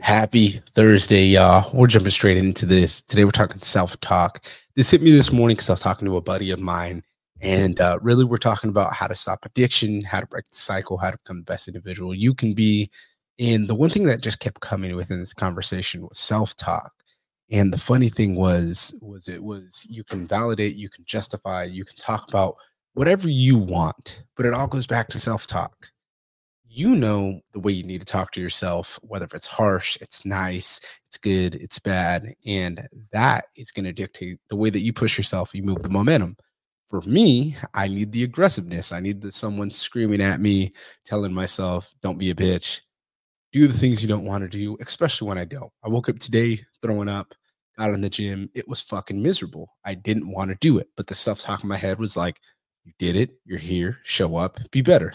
Happy Thursday, y'all. We're jumping straight into this. Today, we're talking self talk. This hit me this morning because I was talking to a buddy of mine. And uh, really, we're talking about how to stop addiction, how to break the cycle, how to become the best individual you can be. And the one thing that just kept coming within this conversation was self talk. And the funny thing was, was it was you can validate, you can justify, you can talk about whatever you want, but it all goes back to self talk you know the way you need to talk to yourself, whether it's harsh, it's nice, it's good, it's bad. And that is going to dictate the way that you push yourself, you move the momentum. For me, I need the aggressiveness. I need the someone screaming at me, telling myself, don't be a bitch. Do the things you don't want to do, especially when I don't. I woke up today throwing up, got in the gym. It was fucking miserable. I didn't want to do it. But the self talk in my head was like, you did it, you're here, show up, be better.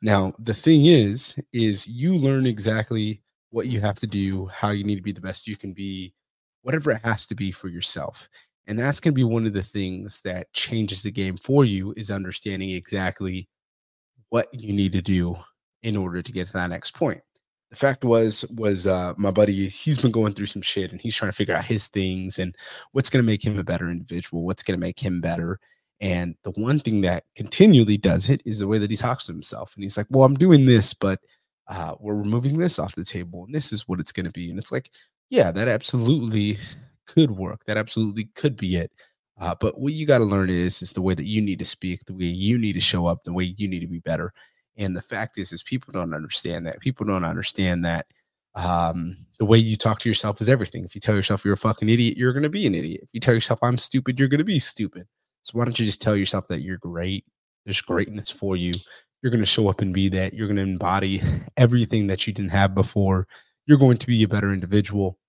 Now, the thing is, is you learn exactly what you have to do, how you need to be the best you can be, whatever it has to be for yourself. And that's going to be one of the things that changes the game for you is understanding exactly what you need to do in order to get to that next point. The fact was was uh my buddy he's been going through some shit and he's trying to figure out his things and what's going to make him a better individual, what's going to make him better and the one thing that continually does it is the way that he talks to himself. And he's like, Well, I'm doing this, but uh, we're removing this off the table, and this is what it's going to be. And it's like, yeah, that absolutely could work. That absolutely could be it. Uh, but what you got to learn is is the way that you need to speak, the way you need to show up, the way you need to be better. And the fact is, is people don't understand that. People don't understand that um, the way you talk to yourself is everything. If you tell yourself you're a fucking idiot, you're going to be an idiot. If you tell yourself I'm stupid, you're going to be stupid. So why don't you just tell yourself that you're great? There's mm. greatness for you. You're going to show up and be that. You're going to embody everything that you didn't have before. You're going to be a better individual.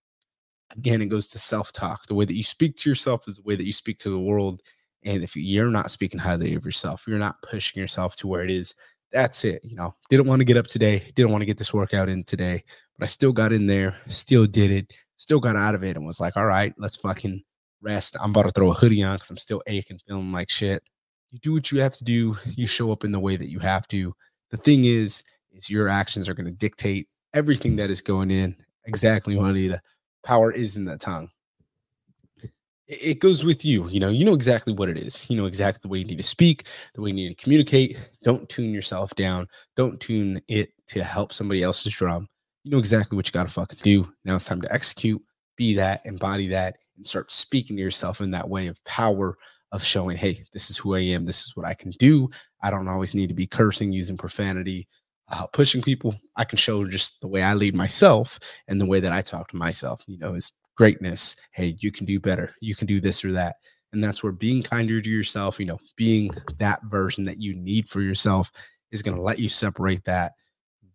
Again, it goes to self talk. The way that you speak to yourself is the way that you speak to the world. And if you're not speaking highly of yourself, you're not pushing yourself to where it is, that's it. You know, didn't want to get up today, didn't want to get this workout in today, but I still got in there, still did it, still got out of it, and was like, all right, let's fucking rest. I'm about to throw a hoodie on because I'm still aching, feeling like shit. You do what you have to do. You show up in the way that you have to. The thing is, is your actions are going to dictate everything that is going in. Exactly, Juanita. Power is in the tongue. It goes with you. You know, you know exactly what it is. You know exactly the way you need to speak, the way you need to communicate. Don't tune yourself down. Don't tune it to help somebody else's drum. You know exactly what you got to fucking do. Now it's time to execute, be that, embody that, and start speaking to yourself in that way of power of showing, hey, this is who I am. This is what I can do. I don't always need to be cursing, using profanity, uh, pushing people. I can show just the way I lead myself and the way that I talk to myself, you know, is greatness. Hey, you can do better. You can do this or that. And that's where being kinder to yourself, you know, being that version that you need for yourself is going to let you separate that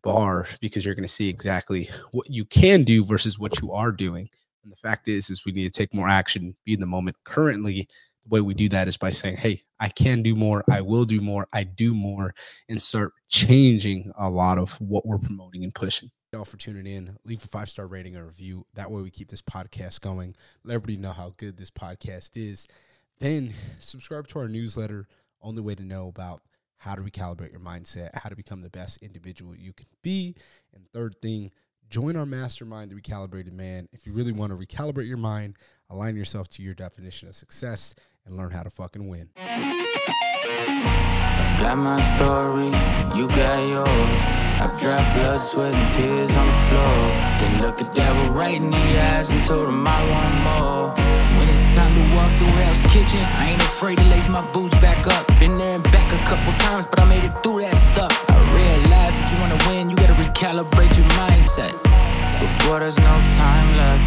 bar because you're going to see exactly what you can do versus what you are doing. And the fact is, is we need to take more action, be in the moment. Currently, the way we do that is by saying, "Hey, I can do more. I will do more. I do more," and start changing a lot of what we're promoting and pushing. Y'all for tuning in. Leave a five star rating and review. That way, we keep this podcast going. Let everybody know how good this podcast is. Then subscribe to our newsletter. Only way to know about how to recalibrate your mindset, how to become the best individual you can be. And third thing, Join our mastermind, The Recalibrated Man, if you really want to recalibrate your mind, align yourself to your definition of success, and learn how to fucking win. I've got my story, you got yours. I've dropped blood, sweat, and tears on the floor. Then looked the devil right in the eyes and told him I want more. When it's time to walk through Hell's Kitchen, I ain't afraid to lace my boots back up. Been there and back a couple times, but I made it through that stuff. I realized if you wanna win, you gotta recalibrate your mindset before there's no time left.